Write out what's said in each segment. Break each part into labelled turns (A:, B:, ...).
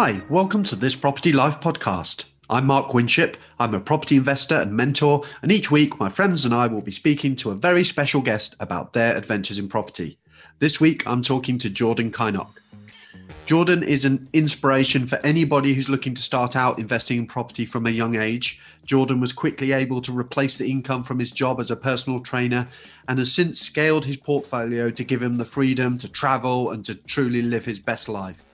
A: Hi, welcome to this Property Life podcast. I'm Mark Winship. I'm a property investor and mentor, and each week my friends and I will be speaking to a very special guest about their adventures in property. This week I'm talking to Jordan Kynock. Jordan is an inspiration for anybody who's looking to start out investing in property from a young age. Jordan was quickly able to replace the income from his job as a personal trainer and has since scaled his portfolio to give him the freedom to travel and to truly live his best life.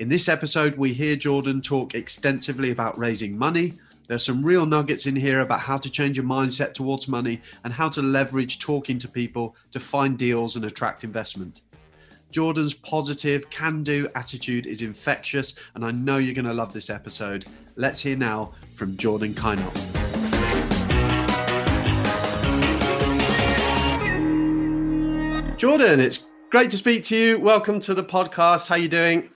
A: In this episode, we hear Jordan talk extensively about raising money. There's some real nuggets in here about how to change your mindset towards money and how to leverage talking to people to find deals and attract investment. Jordan's positive, can do attitude is infectious, and I know you're going to love this episode. Let's hear now from Jordan Kynock. Jordan, it's great to speak to you. Welcome to the podcast. How are you doing?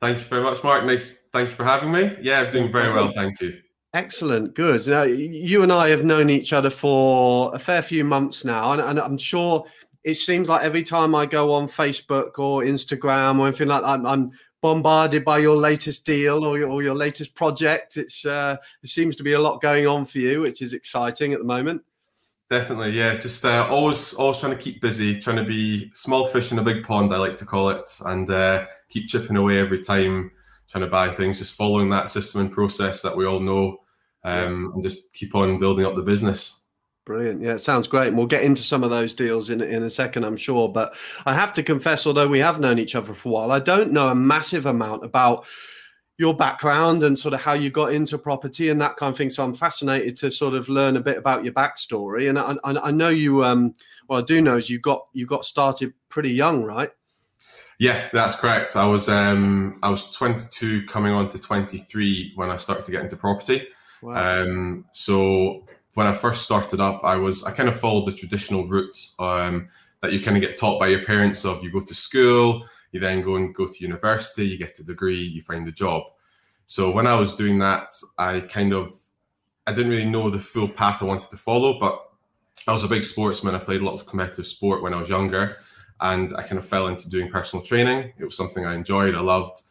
B: Thank you very much, Mark. Nice. Thank you for having me. Yeah, I'm doing very well. Thank you.
A: Excellent. Good. Now, you and I have known each other for a fair few months now, and, and I'm sure it seems like every time I go on Facebook or Instagram or anything like that, I'm, I'm bombarded by your latest deal or your, or your latest project. It's uh, there seems to be a lot going on for you, which is exciting at the moment.
B: Definitely, yeah. Just uh, always, always trying to keep busy, trying to be small fish in a big pond. I like to call it, and uh, keep chipping away every time, trying to buy things, just following that system and process that we all know, um, and just keep on building up the business.
A: Brilliant. Yeah, it sounds great. And we'll get into some of those deals in, in a second, I'm sure. But I have to confess, although we have known each other for a while, I don't know a massive amount about your background and sort of how you got into property and that kind of thing. So I'm fascinated to sort of learn a bit about your backstory. And I, I, I know you, um, well, I do know is you got you got started pretty young, right?
B: Yeah, that's correct. I was um, I was 22, coming on to 23 when I started to get into property. Wow. Um, so when I first started up, I was I kind of followed the traditional route um, that you kind of get taught by your parents. Of you go to school, you then go and go to university, you get a degree, you find a job. So when I was doing that, I kind of I didn't really know the full path I wanted to follow, but I was a big sportsman. I played a lot of competitive sport when I was younger and I kind of fell into doing personal training. It was something I enjoyed, I loved,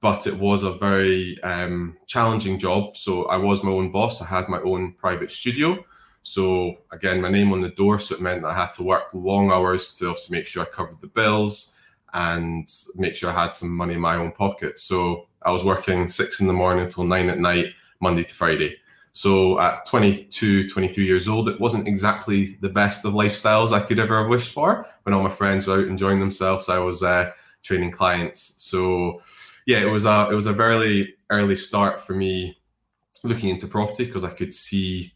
B: but it was a very um, challenging job. So I was my own boss. I had my own private studio. So again, my name on the door. So it meant I had to work long hours to obviously make sure I covered the bills and make sure I had some money in my own pocket. So I was working six in the morning until nine at night, Monday to Friday. So at 22, 23 years old, it wasn't exactly the best of lifestyles I could ever have wished for. When all my friends were out enjoying themselves, I was uh, training clients. So yeah, it was a it was a very early start for me looking into property because I could see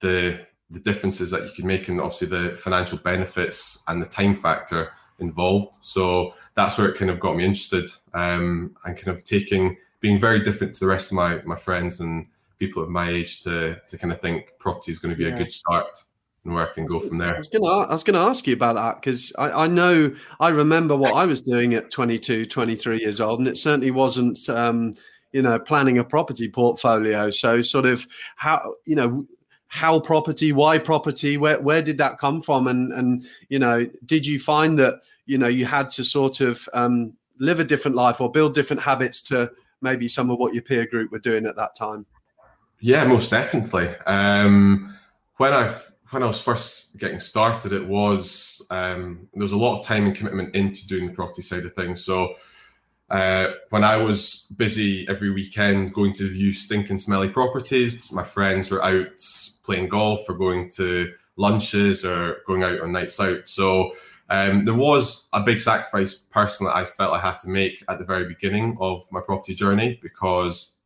B: the the differences that you could make and obviously the financial benefits and the time factor involved. So that's where it kind of got me interested um, and kind of taking being very different to the rest of my my friends and people of my age to to kind of think property is going to be yeah. a good start and where I can go from there. I
A: was going to, I was going to ask you about that because I, I, know I remember what I was doing at 22, 23 years old, and it certainly wasn't, um, you know, planning a property portfolio. So, sort of how, you know, how property, why property, where where did that come from, and and you know, did you find that you know you had to sort of um, live a different life or build different habits to maybe some of what your peer group were doing at that time?
B: Yeah, most definitely. Um, when I when I was first getting started, it was um, there was a lot of time and commitment into doing the property side of things. So uh, when I was busy every weekend going to view stinking smelly properties, my friends were out playing golf or going to lunches or going out on nights out. So um, there was a big sacrifice personally I felt I had to make at the very beginning of my property journey because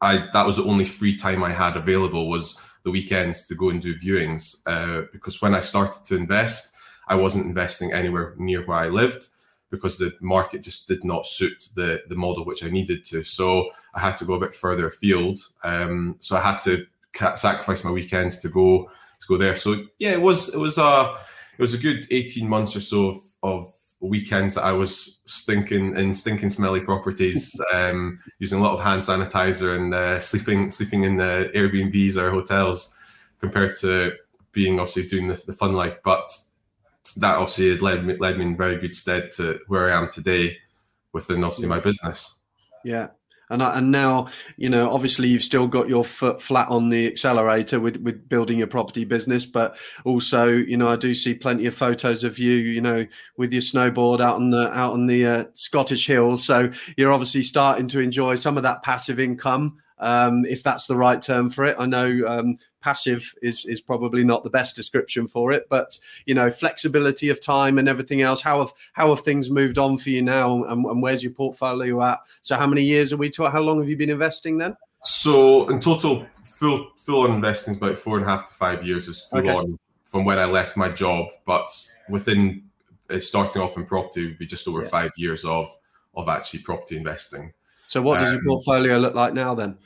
B: I that was the only free time I had available was the weekends to go and do viewings. Uh, because when I started to invest, I wasn't investing anywhere near where I lived because the market just did not suit the the model which I needed to. So I had to go a bit further afield. Um, so I had to sacrifice my weekends to go to go there. So yeah, it was it was a it was a good eighteen months or so of, of weekends that I was stinking in stinking smelly properties, um, using a lot of hand sanitizer and uh, sleeping sleeping in the Airbnbs or hotels, compared to being obviously doing the, the fun life. But that obviously had led me led me in very good stead to where I am today within obviously my business.
A: Yeah. And and now, you know, obviously you've still got your foot flat on the accelerator with with building your property business, but also, you know, I do see plenty of photos of you, you know, with your snowboard out on the out on the uh, Scottish hills. So you're obviously starting to enjoy some of that passive income um, if that's the right term for it. I know um, passive is is probably not the best description for it, but you know, flexibility of time and everything else. How have how have things moved on for you now, and, and where's your portfolio at? So, how many years are we to? How long have you been investing then?
B: So, in total, full full on investing is about four and a half to five years. Is full okay. on from when I left my job, but within uh, starting off in property would be just over yeah. five years of of actually property investing.
A: So, what does um, your portfolio look like now then?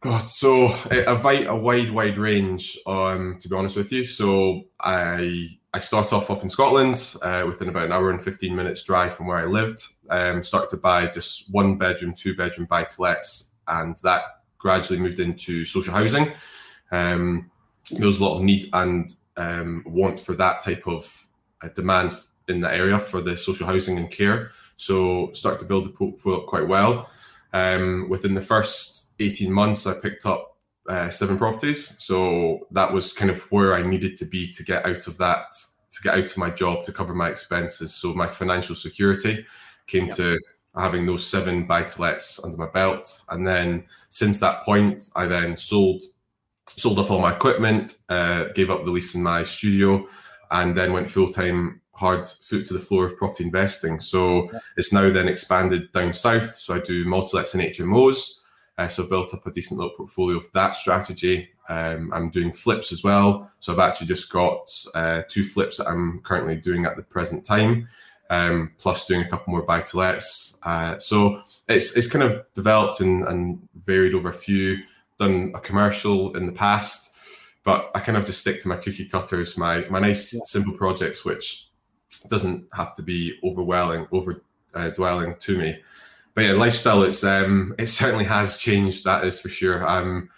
B: God, so a, a wide, wide range. Um, to be honest with you, so I I start off up in Scotland, uh, within about an hour and fifteen minutes drive from where I lived. Um, started to buy just one bedroom, two bedroom buy to lets, and that gradually moved into social housing. Um, there was a lot of need and um, want for that type of uh, demand in the area for the social housing and care. So start to build the portfolio up quite well. Um, within the first 18 months, I picked up uh, seven properties. So that was kind of where I needed to be to get out of that, to get out of my job, to cover my expenses. So my financial security came yep. to having those seven buy to lets under my belt. And then since that point, I then sold sold up all my equipment, uh, gave up the lease in my studio, and then went full time hard foot to the floor of property investing. So it's now then expanded down south. So I do multi lets and HMOs. Uh, so I've built up a decent little portfolio of that strategy. Um, I'm doing flips as well. So I've actually just got uh, two flips that I'm currently doing at the present time, um, plus doing a couple more buy to lets. Uh, so it's it's kind of developed and, and varied over a few. Done a commercial in the past, but I kind of just stick to my cookie cutters, my my nice yeah. simple projects, which doesn't have to be overwhelming, over uh, dwelling to me but yeah, lifestyle. It's um, it certainly has changed. That is for sure. Um,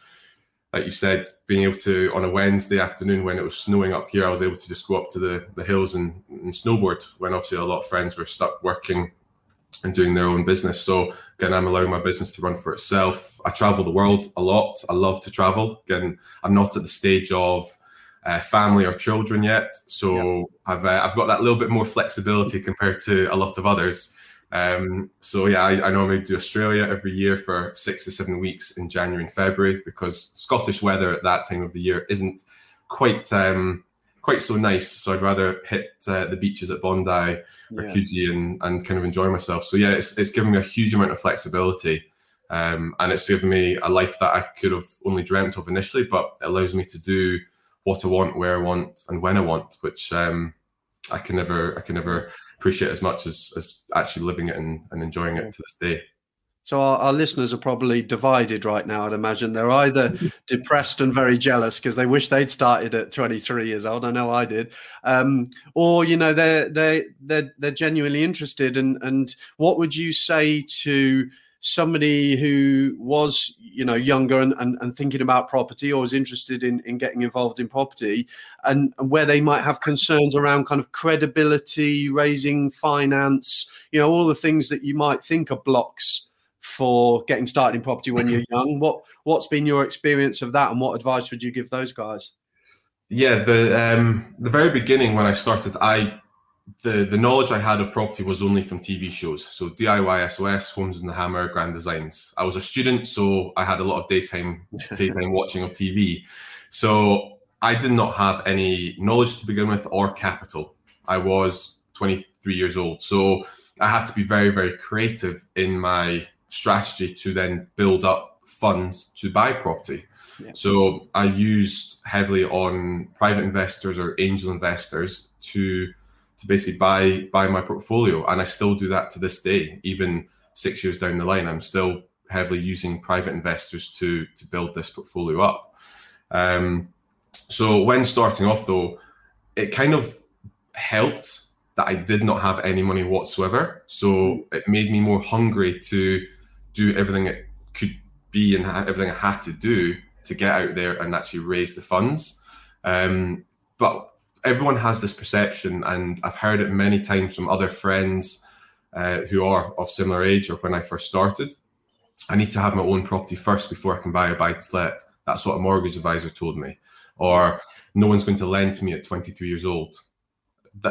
B: like you said, being able to on a Wednesday afternoon when it was snowing up here, I was able to just go up to the the hills and, and snowboard. When obviously a lot of friends were stuck working and doing their own business. So again, I'm allowing my business to run for itself. I travel the world a lot. I love to travel. Again, I'm not at the stage of uh, family or children yet, so yeah. I've uh, I've got that little bit more flexibility compared to a lot of others. Um, so yeah, I, I, normally do Australia every year for six to seven weeks in January and February because Scottish weather at that time of the year isn't quite um, quite so nice. So I'd rather hit uh, the beaches at Bondi or yeah. Coogee and, and kind of enjoy myself. So yeah, it's, it's given me a huge amount of flexibility. Um, and it's given me a life that I could have only dreamt of initially, but it allows me to do what I want, where I want, and when I want, which um, I can never, I can never appreciate as much as as actually living it and, and enjoying it to this day.
A: So our, our, listeners are probably divided right now. I'd imagine they're either depressed and very jealous because they wish they'd started at 23 years old. I know I did, um, or you know they're they they're they're genuinely interested. And and what would you say to somebody who was you know younger and, and, and, thinking about property or was interested in, in getting involved in property and, and where they might have concerns around kind of credibility raising finance you know all the things that you might think are blocks for getting started in property when you're young. What what's been your experience of that and what advice would you give those guys?
B: Yeah the um the very beginning when i started i the the knowledge I had of property was only from TV shows. So DIY SOS, Homes Under the Hammer, Grand Designs. I was a student, so I had a lot of daytime daytime watching of TV. So I did not have any knowledge to begin with or capital. I was 23 years old, so I had to be very very creative in my strategy to then build up funds to buy property. Yeah. So I used heavily on private investors or angel investors to to basically buy buy my portfolio, and I still do that to this day. Even six years down the line, I'm still heavily using private investors to to build this portfolio up. Um, so when starting off, though, it kind of helped that I did not have any money whatsoever. So it made me more hungry to do everything it could be and everything I had to do to get out there and actually raise the funds. Um, but everyone has this perception, and I've heard it many times from other friends uh, who are of similar age or when I first started, I need to have my own property first before I can buy a buy to let. That's what a mortgage advisor told me. Or no one's going to lend to me at 23 years old.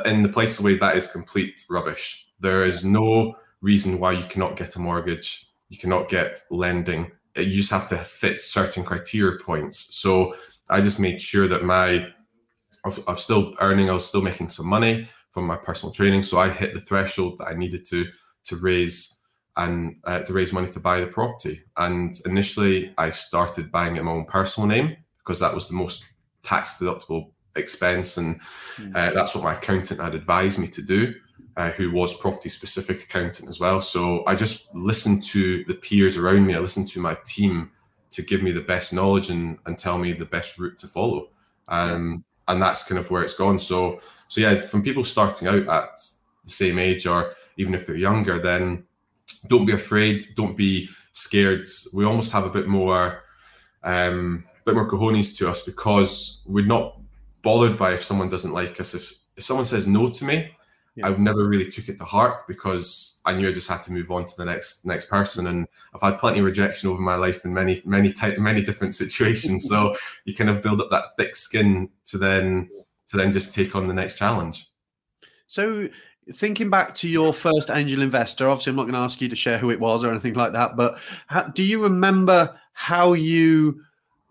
B: In the place away, that is complete rubbish. There is no reason why you cannot get a mortgage. You cannot get lending. You just have to fit certain criteria points. So I just made sure that my I was still earning, I was still making some money from my personal training. So I hit the threshold that I needed to to raise and uh, to raise money to buy the property. And initially, I started buying it in my own personal name because that was the most tax deductible expense, and hmm. uh, that's what my accountant had advised me to do. Uh, who was property specific accountant as well. So I just listened to the peers around me. I listened to my team to give me the best knowledge and, and tell me the best route to follow. Um, and that's kind of where it's gone. So, so yeah, from people starting out at the same age or even if they're younger, then don't be afraid, don't be scared. We almost have a bit more, um, bit more cojones to us because we're not bothered by if someone doesn't like us. If if someone says no to me, yeah. I never really took it to heart because I knew I just had to move on to the next next person. And I've had plenty of rejection over my life in many many type many different situations. so you kind of build up that thick skin to then to then just take on the next challenge.
A: So thinking back to your first angel investor, obviously I'm not going to ask you to share who it was or anything like that, but how, do you remember how you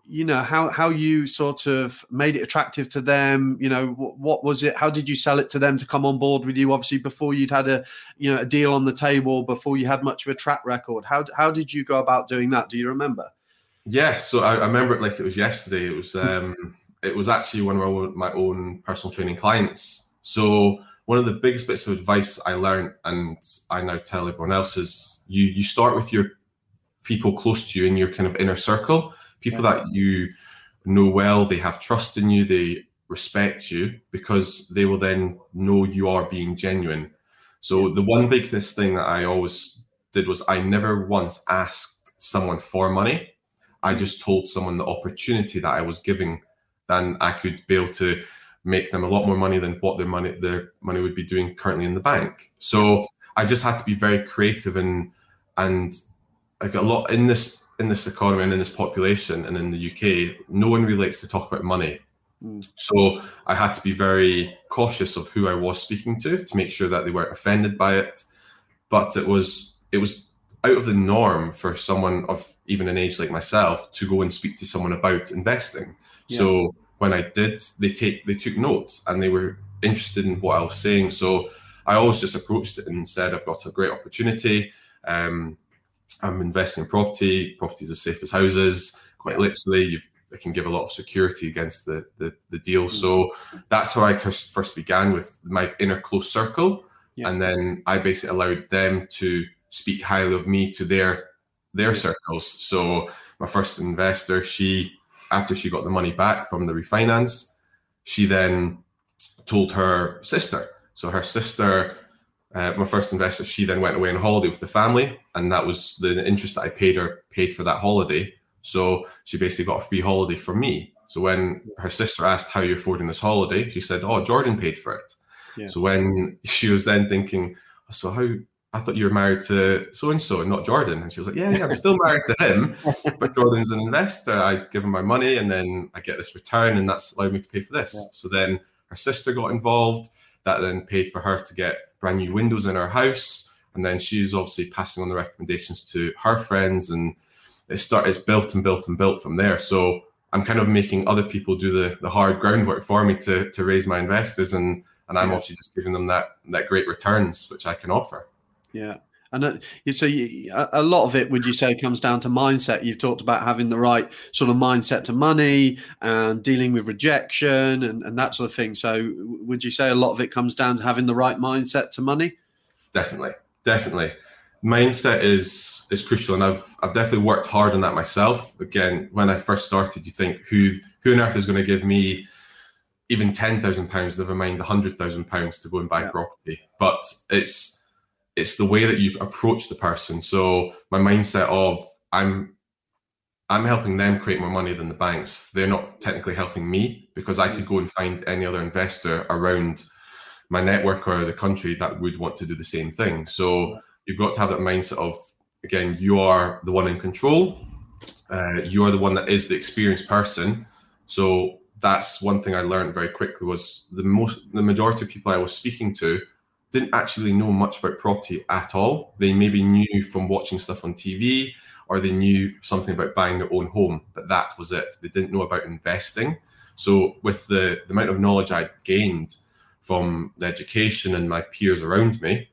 A: you know how how you sort of made it attractive to them you know what, what, was it how did you sell it to them to come on board with you? Obviously before you'd had a you know a deal on the table before you had much of a track record how how did you go about doing that? Do you remember?
B: Yes so I, I remember it like it was yesterday. It was um it was actually one of my own personal training clients. So one of the biggest bits of advice i learned and i now tell everyone else is you you start with your people close to you in your kind of inner circle people yeah. that you know well, they have trust in you, they respect you because they will then know you are being genuine. So the one biggest thing that I always did was I never once asked someone for money. I mm. just told someone the opportunity that I was giving, then I could be able to make them a lot more money than what their money their money would be doing currently in the bank. So I just had to be very creative and and like a lot in this in this economy and in this population and in the UK, no one really likes to talk about money. Mm. So I had to be very cautious of who I was speaking to to make sure that they weren't offended by it. But it was it was out of the norm for someone of even an age like myself to go and speak to someone about investing. Yeah. So when I did, they take they took notes and they were interested in what I was saying. So I always just approached it and said, I've got a great opportunity. Um, I'm investing in property. Properties as safe as houses. Quite literally, you it can give a lot of security against the the, the deal. Mm. So that's how I first began with my inner close circle, yeah. and then I basically allowed them to speak highly of me to their their yeah. circles. So my first investor, she after she got the money back from the refinance, she then told her sister. So her sister uh, my first investor, she then went away on holiday with the family, and that was the interest that I paid her paid for that holiday. So she basically got a free holiday from me. So when her sister asked how you're affording this holiday, she said, "Oh, Jordan paid for it." Yeah. So when she was then thinking, "So how?" I thought you were married to so and so and not Jordan. And she was like, Yeah, yeah, I'm still married to him, but Jordan's an investor. I give him my money and then I get this return, and that's allowed me to pay for this. Yeah. So then her sister got involved. That then paid for her to get brand new windows in her house. And then she's obviously passing on the recommendations to her friends, and it start it's built and built and built from there. So I'm kind of making other people do the the hard groundwork for me to to raise my investors, and and I'm yeah. obviously just giving them that that great returns which I can offer.
A: Yeah. And uh, so, you, a lot of it, would you say, comes down to mindset? You've talked about having the right sort of mindset to money and dealing with rejection and, and that sort of thing. So, would you say a lot of it comes down to having the right mindset to money?
B: Definitely, definitely. Mindset is is crucial, and I've I've definitely worked hard on that myself. Again, when I first started, you think who who on earth is going to give me even ten thousand pounds, never mind a hundred thousand pounds to go and buy yeah. property? But it's it's the way that you approach the person. So my mindset of I'm I'm helping them create more money than the banks. They're not technically helping me because I could go and find any other investor around my network or the country that would want to do the same thing. So you've got to have that mindset of again, you are the one in control. Uh, you are the one that is the experienced person. So that's one thing I learned very quickly was the most the majority of people I was speaking to didn't actually know much about property at all. They maybe knew from watching stuff on TV or they knew something about buying their own home, but that was it. They didn't know about investing. So with the, the amount of knowledge I gained from the education and my peers around me,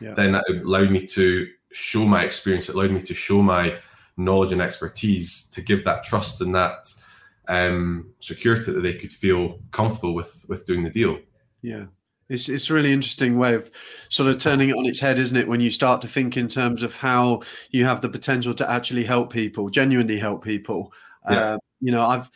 B: yeah. then that allowed me to show my experience. It allowed me to show my knowledge and expertise to give that trust and that um, security that they could feel comfortable with with doing the deal.
A: Yeah. It's, it's a really interesting way of sort of turning it on its head, isn't it? When you start to think in terms of how you have the potential to actually help people, genuinely help people. Yeah. Uh, you know, I've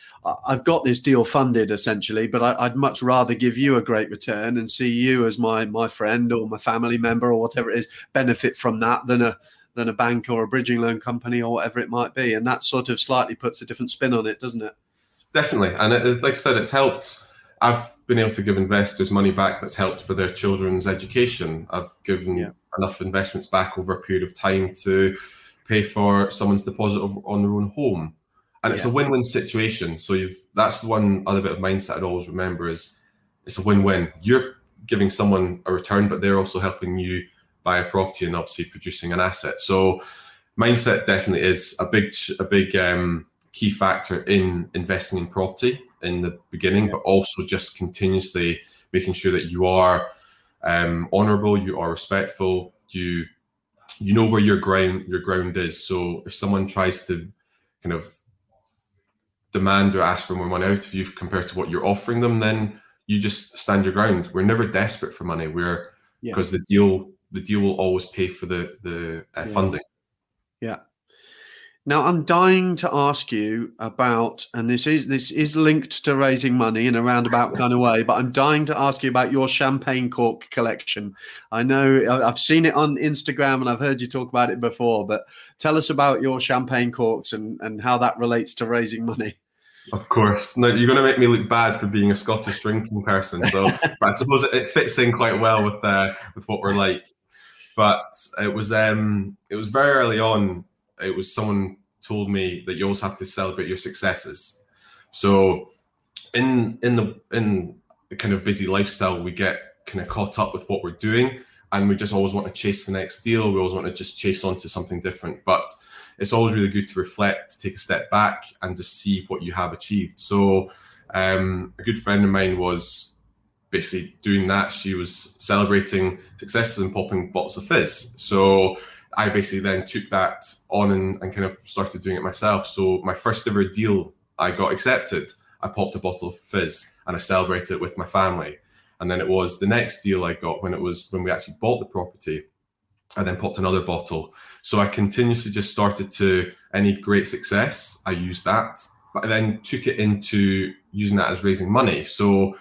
A: I've got this deal funded essentially, but I, would much rather give you a great return and see you as my my friend or my family member or whatever it is benefit from that than a than a bank or a bridging loan company or whatever it might be. And that sort of slightly puts a different spin on it, doesn't it?
B: Definitely, and it like I said, it's helped. I've been able to give investors money back that's helped for their children's education. I've given yeah. enough investments back over a period of time to pay for someone's deposit on their own home and it's yeah. a win-win situation. So you've that's one other bit of mindset I'd always remember is it's a win-win. You're giving someone a return, but they're also helping you buy a property and obviously producing an asset. So mindset definitely is a big a big um, key factor in investing in property in the beginning, yeah. but also just continuously making sure that you are um, honourable, you are respectful, you you know where your ground your ground is. So if someone tries to kind of demand or ask for more money out of you compared to what you're offering them, then you just stand your ground. We're never desperate for money. We're because yeah. the deal the deal will always pay for the the uh, yeah. funding.
A: Yeah. Now I'm dying to ask you about, and this is this is linked to raising money in a roundabout kind of way, but I'm dying to ask you about your champagne cork collection. I know I've seen it on Instagram and I've heard you talk about it before, but tell us about your champagne corks and and how that relates to raising money.
B: Of course. No, you're going to make me look bad for being a Scottish drinking person. So I suppose it, fits in quite well with uh, with what we're like. But it was um, it was very early on. It was someone told me that you always have to celebrate your successes. So in in the in the kind of busy lifestyle, we get kind of caught up with what we're doing, and we just always want to chase the next deal. We always want to just chase on to something different. But it's always really good to reflect, take a step back, and to see what you have achieved. So, um, a good friend of mine was basically doing that. She was celebrating successes and popping bottles of fizz. So, I basically then took that on and, and kind of started doing it myself. So, my first ever deal, I got accepted. I popped a bottle of fizz and I celebrated it with my family. And then it was the next deal I got when it was when we actually bought the property. I then popped another bottle. So I continuously just started to any great success, I used that, but I then took it into using that as raising money. So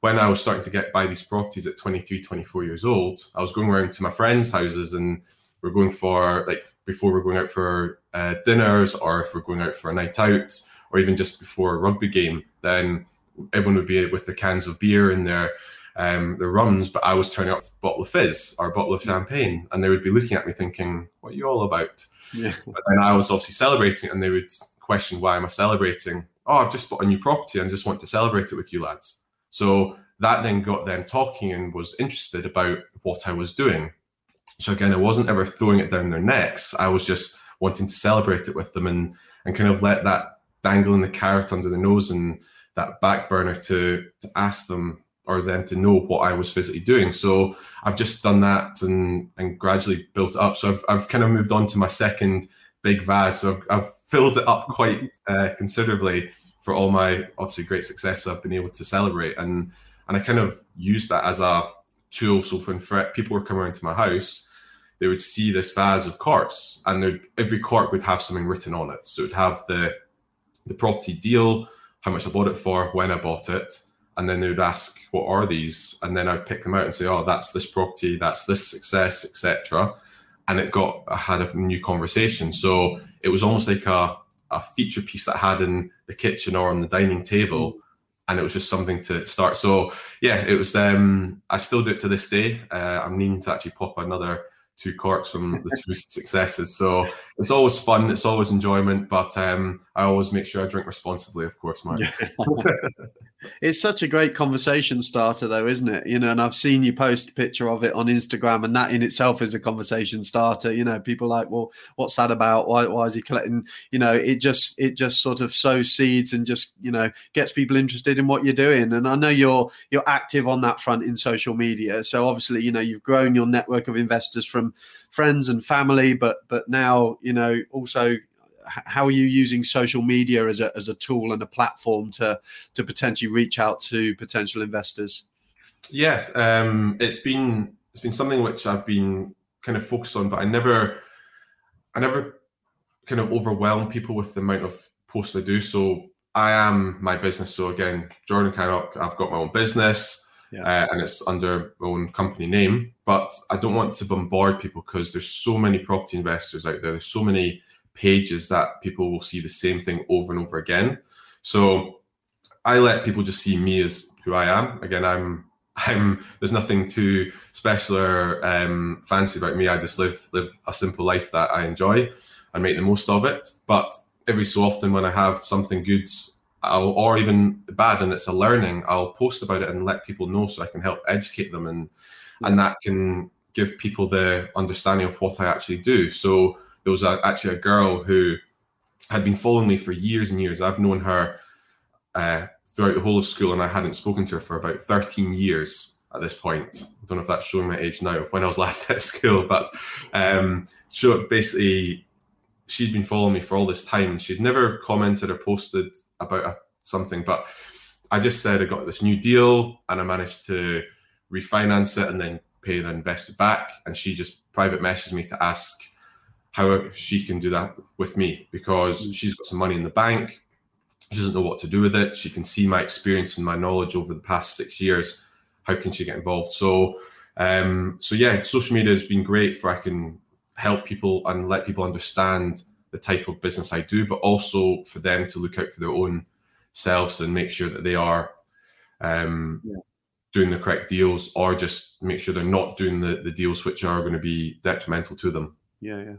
B: when I was starting to get buy these properties at 23, 24 years old, I was going around to my friends' houses and we're going for like before we're going out for uh, dinners or if we're going out for a night out or even just before a rugby game, then everyone would be with the cans of beer and their um, the rums, but I was turning up a bottle of fizz or a bottle of champagne, and they would be looking at me thinking, "What are you all about?" Yeah. But then I was obviously celebrating, and they would question, "Why am I celebrating?" Oh, I've just bought a new property and just want to celebrate it with you lads. So that then got them talking and was interested about what I was doing. So again, I wasn't ever throwing it down their necks. I was just wanting to celebrate it with them and and kind of let that dangle in the carrot under the nose and that back burner to to ask them or them to know what I was physically doing. So I've just done that and and gradually built it up. So I've I've kind of moved on to my second big vase. So I've, I've filled it up quite uh, considerably for all my obviously great success I've been able to celebrate. And and I kind of used that as a tool. So when people were coming around to my house, they would see this vase of corks, and every cork would have something written on it. So it would have the the property deal, how much I bought it for, when I bought it, and then they would ask, "What are these?" And then I'd pick them out and say, "Oh, that's this property, that's this success, etc." And it got I had a new conversation. So it was almost like a a feature piece that I had in the kitchen or on the dining table, and it was just something to start. So yeah, it was. Um, I still do it to this day. Uh, I'm needing to actually pop another two corks from the two successes. So it's always fun. It's always enjoyment. But um, I always make sure I drink responsibly, of course, Mark.
A: It's such a great conversation starter, though, isn't it? You know, and I've seen you post a picture of it on Instagram, and that in itself is a conversation starter. You know, people like, well, what's that about? Why, why is he collecting? You know, it just it just sort of sows seeds and just you know gets people interested in what you're doing. And I know you're you're active on that front in social media. So obviously, you know, you've grown your network of investors from friends and family, but but now you know also how are you using social media as a as a tool and a platform to to potentially reach out to potential investors?
B: Yes, um, it's been it's been something which I've been kind of focused on, but I never I never kind of overwhelm people with the amount of posts I do. So I am my business. So again, Jordan Kynock, I've got my own business. Yeah. Uh, and it's under my own company name. But I don't want to bombard people because there's so many property investors out there. There's so many pages that people will see the same thing over and over again. So I let people just see me as who I am. Again, I'm I'm there's nothing too special or um, fancy about me. I just live live a simple life that I enjoy and make the most of it. But every so often when I have something good I'll, or even bad and it's a learning, I'll post about it and let people know so I can help educate them and yeah. and that can give people the understanding of what I actually do. So there was a, actually a girl who had been following me for years and years. I've known her uh, throughout the whole of school, and I hadn't spoken to her for about 13 years at this point. I don't know if that's showing my age now of when I was last at school, but um, so basically, she'd been following me for all this time, and she'd never commented or posted about a, something. But I just said I got this new deal, and I managed to refinance it and then pay the investor back. And she just private messaged me to ask how she can do that with me because mm. she's got some money in the bank. She doesn't know what to do with it. She can see my experience and my knowledge over the past six years. How can she get involved? So, um, so yeah, social media has been great for I can help people and let people understand the type of business I do, but also for them to look out for their own selves and make sure that they are um, yeah. doing the correct deals or just make sure they're not doing the, the deals which are going to be detrimental to them.
A: Yeah, yeah.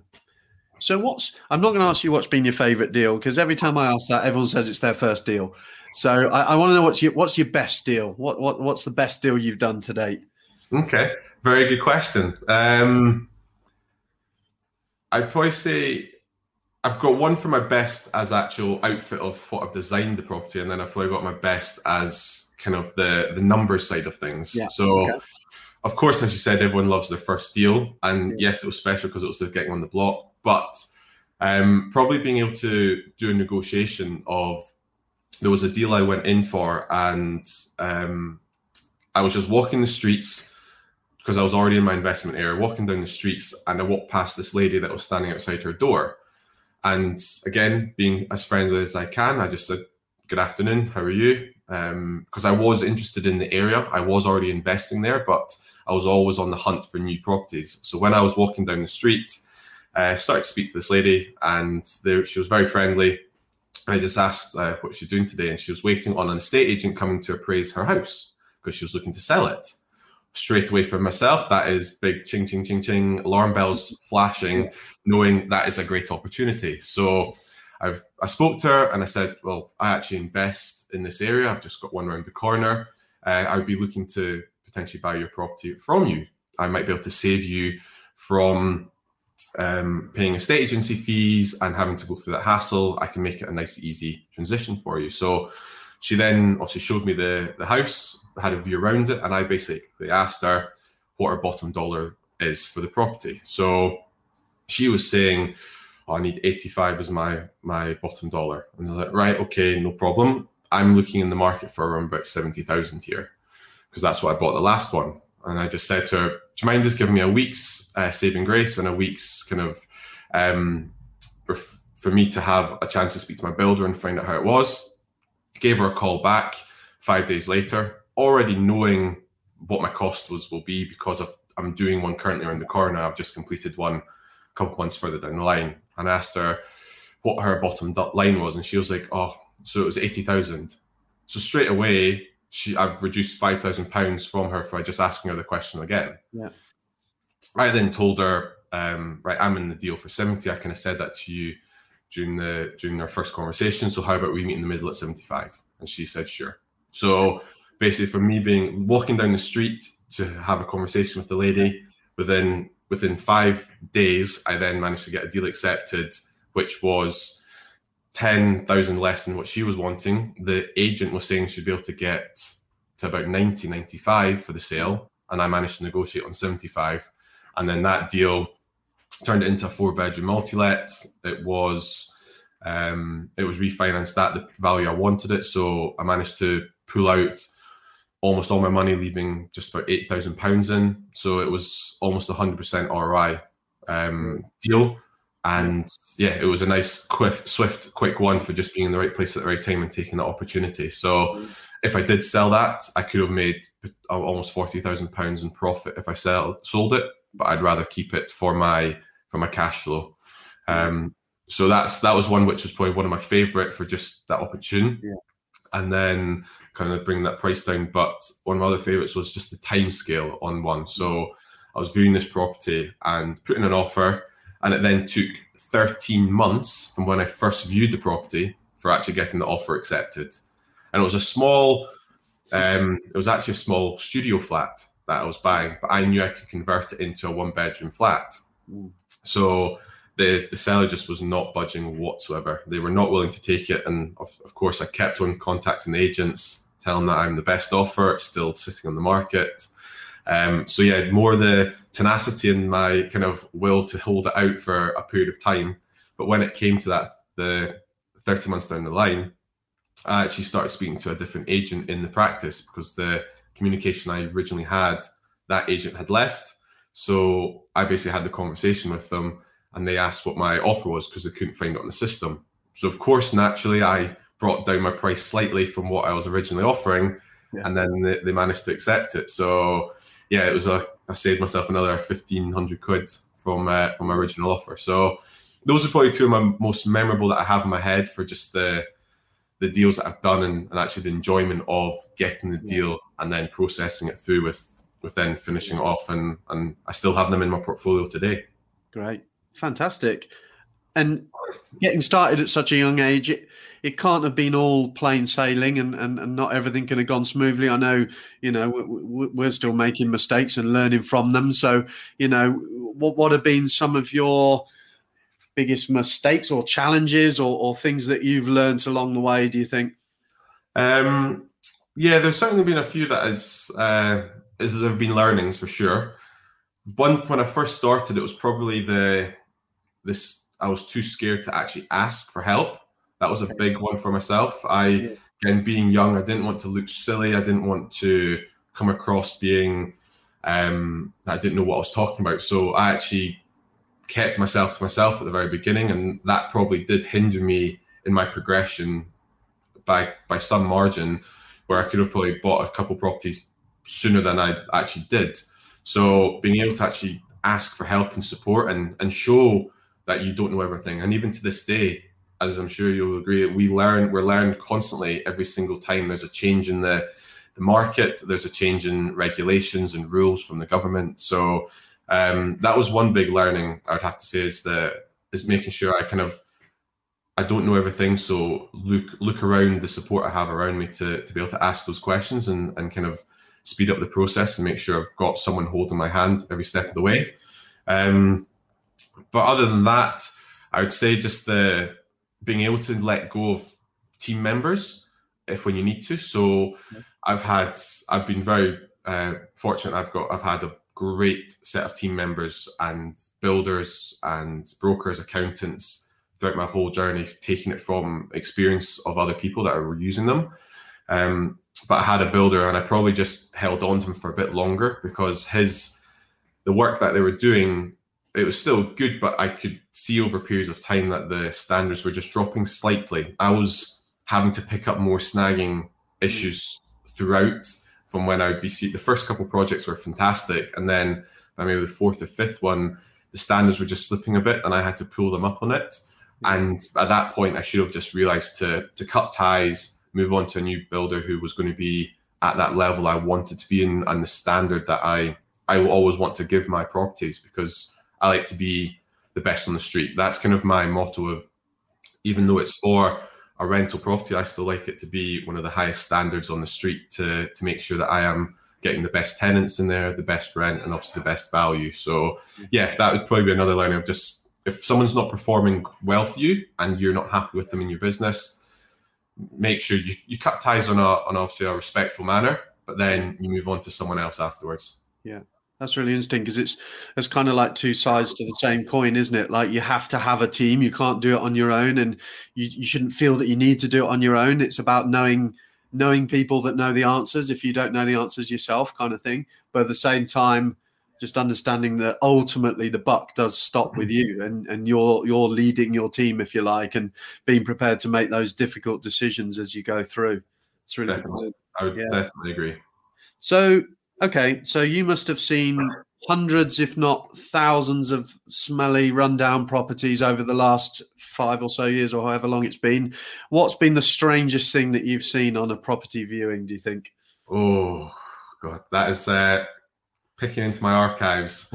A: So what's I'm not going to ask you what's been your favourite deal because every time I ask that, everyone says it's their first deal. So I, I want to know what's your what's your best deal? What what what's the best deal you've done to date?
B: Okay, very good question. Um, I'd probably say I've got one for my best as actual outfit of what I've designed the property, and then I've probably got my best as kind of the the number side of things. Yeah. So. Okay of course, as you said, everyone loves their first deal, and yes, it was special because it was getting on the block. But um, probably being able to do a negotiation of there was a deal I went in for, and um, I was just walking the streets because I was already in my investment area, walking down the streets, and I walked past this lady that was standing outside her door. And again, being as friendly as I can, I just said, "Good afternoon, how are you?" Because um, I was interested in the area, I was already investing there, but I was always on the hunt for new properties. So when I was walking down the street, I uh, started to speak to this lady, and there, she was very friendly. I just asked uh, what she's doing today, and she was waiting on an estate agent coming to appraise her house because she was looking to sell it. Straight away for myself, that is big ching ching ching ching alarm bells flashing, knowing that is a great opportunity. So I, I spoke to her and I said, Well, I actually invest in this area. I've just got one around the corner. Uh, I would be looking to potentially buy your property from you. I might be able to save you from um, paying estate agency fees and having to go through that hassle. I can make it a nice, easy transition for you. So she then obviously showed me the the house, had a view around it, and I basically asked her what her bottom dollar is for the property. So she was saying, oh, "I need 85 as my my bottom dollar," and I was like, "Right, okay, no problem. I'm looking in the market for around about 70,000 here." because that's what I bought the last one. And I just said to her, Do you mind just giving me a week's uh, saving grace and a week's kind of um, for me to have a chance to speak to my builder and find out how it was? Gave her a call back five days later, already knowing what my cost was will be because of I'm doing one currently around the corner. I've just completed one a couple months further down the line. And asked her what her bottom line was, and she was like, "Oh, so it was eighty thousand. So straight away, she I've reduced five thousand pounds from her for just asking her the question again.
A: Yeah.
B: I then told her, um, right, I'm in the deal for 70. I kind of said that to you during the during our first conversation. So how about we meet in the middle at 75? And she said, sure. So basically, for me being walking down the street to have a conversation with the lady, within within five days, I then managed to get a deal accepted, which was ten thousand less than what she was wanting. The agent was saying she'd be able to get to about 90, 95 for the sale, and I managed to negotiate on 75. And then that deal turned it into a four bedroom multi let. It was um, it was refinanced at the value I wanted it. So I managed to pull out almost all my money, leaving just about eight thousand pounds in. So it was almost a hundred percent ROI um, deal. And yeah, it was a nice, quick, swift, quick one for just being in the right place at the right time and taking that opportunity. So if I did sell that, I could have made almost forty thousand pounds in profit if I sell sold it. But I'd rather keep it for my for my cash flow. Um, so that's that was one which was probably one of my favorite for just that opportunity. Yeah. And then kind of bring that price down. But one of my other favorites was just the time scale on one. So I was viewing this property and putting an offer, and it then took 13 months from when I first viewed the property for actually getting the offer accepted. And it was a small, um, it was actually a small studio flat that I was buying, but I knew I could convert it into a one bedroom flat. So the, the seller just was not budging whatsoever. They were not willing to take it. And of, of course, I kept on contacting the agents, telling them that I'm the best offer, still sitting on the market. Um, so, yeah, more the tenacity and my kind of will to hold it out for a period of time. But when it came to that, the 30 months down the line, I actually started speaking to a different agent in the practice because the communication I originally had, that agent had left. So I basically had the conversation with them and they asked what my offer was because they couldn't find it on the system. So of course, naturally, I brought down my price slightly from what I was originally offering, yeah. and then they, they, managed to accept it. So yeah, it was a I saved myself another fifteen hundred quid from uh, from my original offer. So those are probably two of my most memorable that I have in my head for just the the deals that I've done and, and actually the enjoyment of getting the deal and then processing it through with with then finishing it off and and I still have them in my portfolio today.
A: Great. Fantastic. And getting started at such a young age, it, it can't have been all plain sailing and, and, and not everything can have gone smoothly. I know, you know, we're still making mistakes and learning from them. So, you know, what, what have been some of your biggest mistakes or challenges or, or things that you've learned along the way, do you think?
B: Um, yeah, there's certainly been a few that has, uh, there have been learnings for sure. One, when I first started, it was probably the this I was too scared to actually ask for help. That was a big one for myself. I again being young, I didn't want to look silly. I didn't want to come across being um, I didn't know what I was talking about. So I actually kept myself to myself at the very beginning, and that probably did hinder me in my progression by by some margin, where I could have probably bought a couple properties sooner than I actually did. So being able to actually ask for help and support and and show that you don't know everything. And even to this day, as I'm sure you'll agree, we learn, we're learned constantly every single time there's a change in the, the market, there's a change in regulations and rules from the government. So um, that was one big learning I would have to say is that is making sure I kind of I don't know everything, so look look around the support I have around me to to be able to ask those questions and and kind of speed up the process and make sure I've got someone holding my hand every step of the way. Um, but other than that, I would say just the being able to let go of team members if when you need to. So I've had I've been very uh, fortunate. I've got I've had a great set of team members and builders and brokers, accountants throughout my whole journey, taking it from experience of other people that are using them. Um, but I had a builder and I probably just held on to him for a bit longer because his the work that they were doing it was still good, but I could see over periods of time that the standards were just dropping slightly. I was having to pick up more snagging issues throughout from when I would be see the first couple projects were fantastic, and then by maybe the fourth or fifth one, the standards were just slipping a bit, and I had to pull them up on it. And at that point, I should have just realised to to cut ties, move on to a new builder who was going to be at that level I wanted to be in, and the standard that I I will always want to give my properties because I like to be the best on the street. That's kind of my motto of even though it's for a rental property, I still like it to be one of the highest standards on the street to to make sure that I am getting the best tenants in there, the best rent, and obviously the best value. So yeah, that would probably be another learning of just if someone's not performing well for you and you're not happy with them in your business, make sure you, you cut ties on a on obviously a respectful manner, but then you move on to someone else afterwards.
A: Yeah. That's really interesting because it's it's kind of like two sides to the same coin, isn't it? Like you have to have a team. You can't do it on your own, and you, you shouldn't feel that you need to do it on your own. It's about knowing knowing people that know the answers if you don't know the answers yourself, kind of thing. But at the same time, just understanding that ultimately the buck does stop with you and, and you're you're leading your team if you like and being prepared to make those difficult decisions as you go through. It's really
B: definitely. I would yeah. definitely agree.
A: So okay, so you must have seen hundreds, if not thousands, of smelly rundown properties over the last five or so years or however long it's been. What's been the strangest thing that you've seen on a property viewing, do you think?
B: Oh God, that is uh picking into my archives.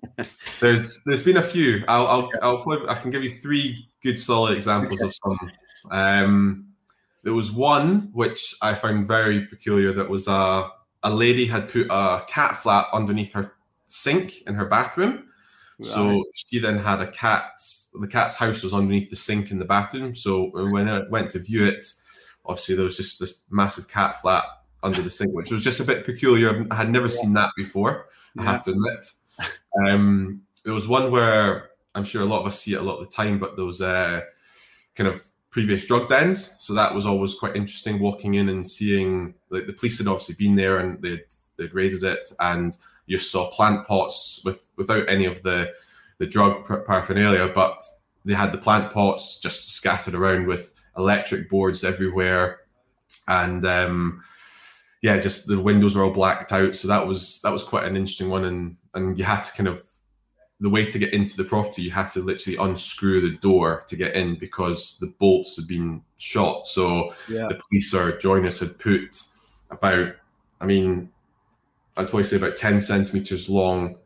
B: there's there's been a few. I'll I'll, I'll play, I can give you three good solid examples of some. Um, there was one which I found very peculiar. That was a a lady had put a cat flap underneath her sink in her bathroom. Right. So she then had a cat. The cat's house was underneath the sink in the bathroom. So when I went to view it, obviously there was just this massive cat flap under the sink, which was just a bit peculiar. I had never yeah. seen that before. I have to admit. Um, there was one where I'm sure a lot of us see it a lot of the time, but there was uh, kind of previous drug dens, so that was always quite interesting. Walking in and seeing like the police had obviously been there and they'd they'd raided it, and you saw plant pots with without any of the the drug paraphernalia, but they had the plant pots just scattered around with electric boards everywhere, and um, yeah, just the windows were all blacked out. So that was that was quite an interesting one, and and you had to kind of the way to get into the property, you had to literally unscrew the door to get in because the bolts had been shot. So yeah. the police or joiners had put about, I mean, I'd probably say about 10 centimeters long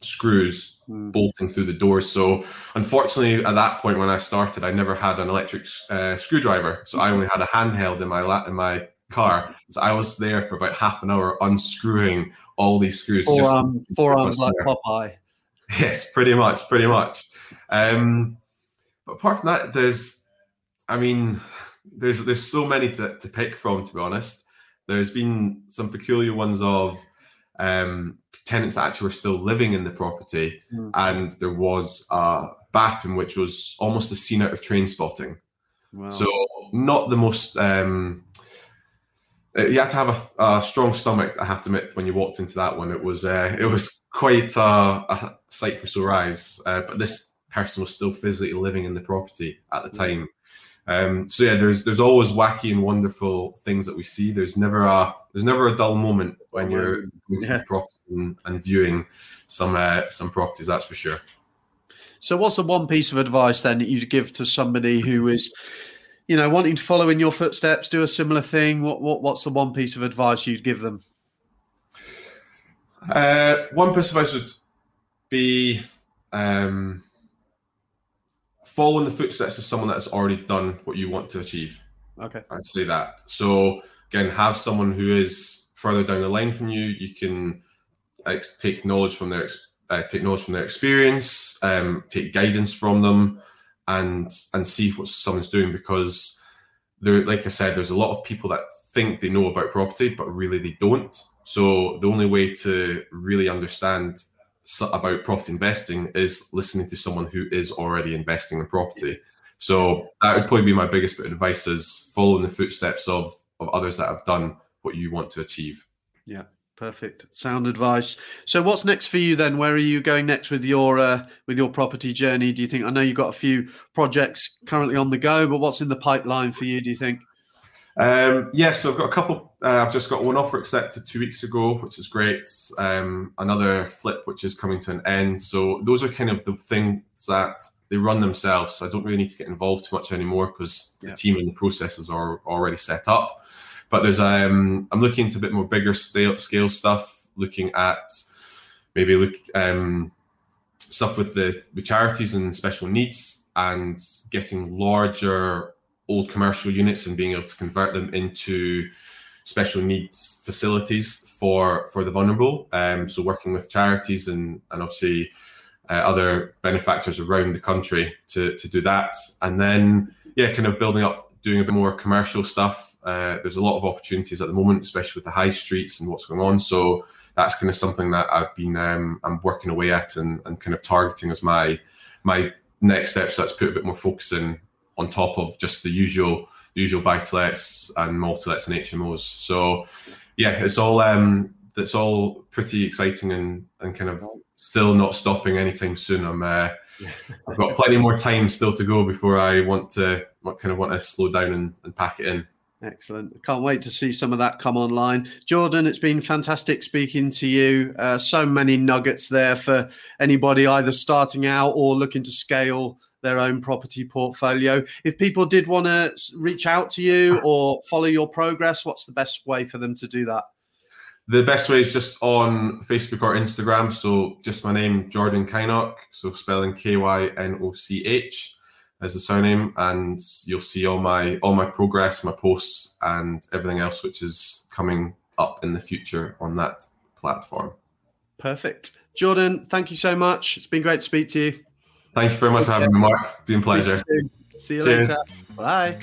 B: screws mm. bolting through the door. So unfortunately, at that point when I started, I never had an electric uh, screwdriver. So I only had a handheld in my lap in my car. So I was there for about half an hour unscrewing all these screws.
A: Forearm, forearms like Popeye.
B: Yes, pretty much, pretty much. Um, but apart from that, there's, I mean, there's there's so many to, to pick from. To be honest, there's been some peculiar ones of um, tenants that actually were still living in the property, mm. and there was a bathroom which was almost a scene out of Trainspotting. Wow. So not the most um, you had to have a, a, strong stomach. I have to admit, when you walked into that one, it was uh, it was quite a, a sight for sore eyes. Uh, but this person was still physically living in the property at the time. Um, so yeah, there's there's always wacky and wonderful things that we see. There's never a there's never a dull moment when you're going to yeah. property and, and, viewing some uh, some properties. That's for sure.
A: So, what's the one piece of advice then that you'd give to somebody who is you know, wanting to follow in your footsteps, do a similar thing, what, what what's the one piece of advice you'd give them?
B: Uh, one piece of advice would be um, follow in the footsteps of someone that has already done what you want to achieve.
A: Okay,
B: I'd say that. So again, have someone who is further down the line from you. You can ex- take knowledge from their uh, take knowledge from their experience, um, take guidance from them and and see what someone's doing because there, like I said, there's a lot of people that think they know about property, but really they don't. So the only way to really understand about property investing is listening to someone who is already investing in property. So that would probably be my biggest bit of advice: is following the footsteps of of others that have done what you want to achieve.
A: Yeah. Perfect. Sound advice. So, what's next for you then? Where are you going next with your uh, with your property journey? Do you think? I know you've got a few projects currently on the go, but what's in the pipeline for you? Do you think?
B: Um, yes, yeah, so I've got a couple. Uh, I've just got one offer accepted two weeks ago, which is great. Um, another flip, which is coming to an end. So those are kind of the things that they run themselves. I don't really need to get involved too much anymore because yeah. the team and the processes are already set up. But there's um, I'm looking into a bit more bigger scale, scale stuff, looking at maybe look um, stuff with the with charities and special needs and getting larger old commercial units and being able to convert them into special needs facilities for for the vulnerable. Um, so working with charities and and obviously uh, other benefactors around the country to to do that, and then yeah, kind of building up, doing a bit more commercial stuff. Uh, there's a lot of opportunities at the moment, especially with the high streets and what's going on. So that's kind of something that I've been um, I'm working away at and, and kind of targeting as my my next steps. That's put a bit more focus in on top of just the usual usual buy to lets and multi lets and HMOs. So yeah, it's all um, all pretty exciting and and kind of still not stopping anytime soon. I'm uh, I've got plenty more time still to go before I want to kind of want to slow down and, and pack it in.
A: Excellent. Can't wait to see some of that come online. Jordan, it's been fantastic speaking to you. Uh, so many nuggets there for anybody either starting out or looking to scale their own property portfolio. If people did want to reach out to you or follow your progress, what's the best way for them to do that?
B: The best way is just on Facebook or Instagram. So just my name, Jordan Kynoch. So spelling K Y N O C H as the surname, and you'll see all my all my progress, my posts, and everything else which is coming up in the future on that platform.
A: Perfect, Jordan. Thank you so much. It's been great to speak to you.
B: Thank you very much okay. for having me, Mark. Been a pleasure.
A: See you Cheers. later. Bye.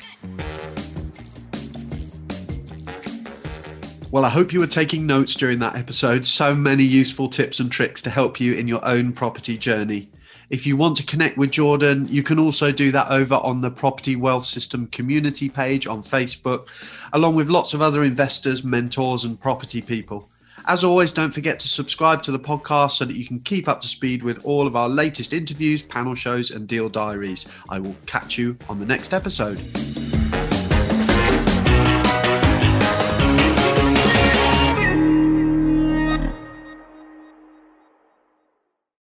A: Well, I hope you were taking notes during that episode. So many useful tips and tricks to help you in your own property journey. If you want to connect with Jordan, you can also do that over on the Property Wealth System community page on Facebook, along with lots of other investors, mentors, and property people. As always, don't forget to subscribe to the podcast so that you can keep up to speed with all of our latest interviews, panel shows, and deal diaries. I will catch you on the next episode.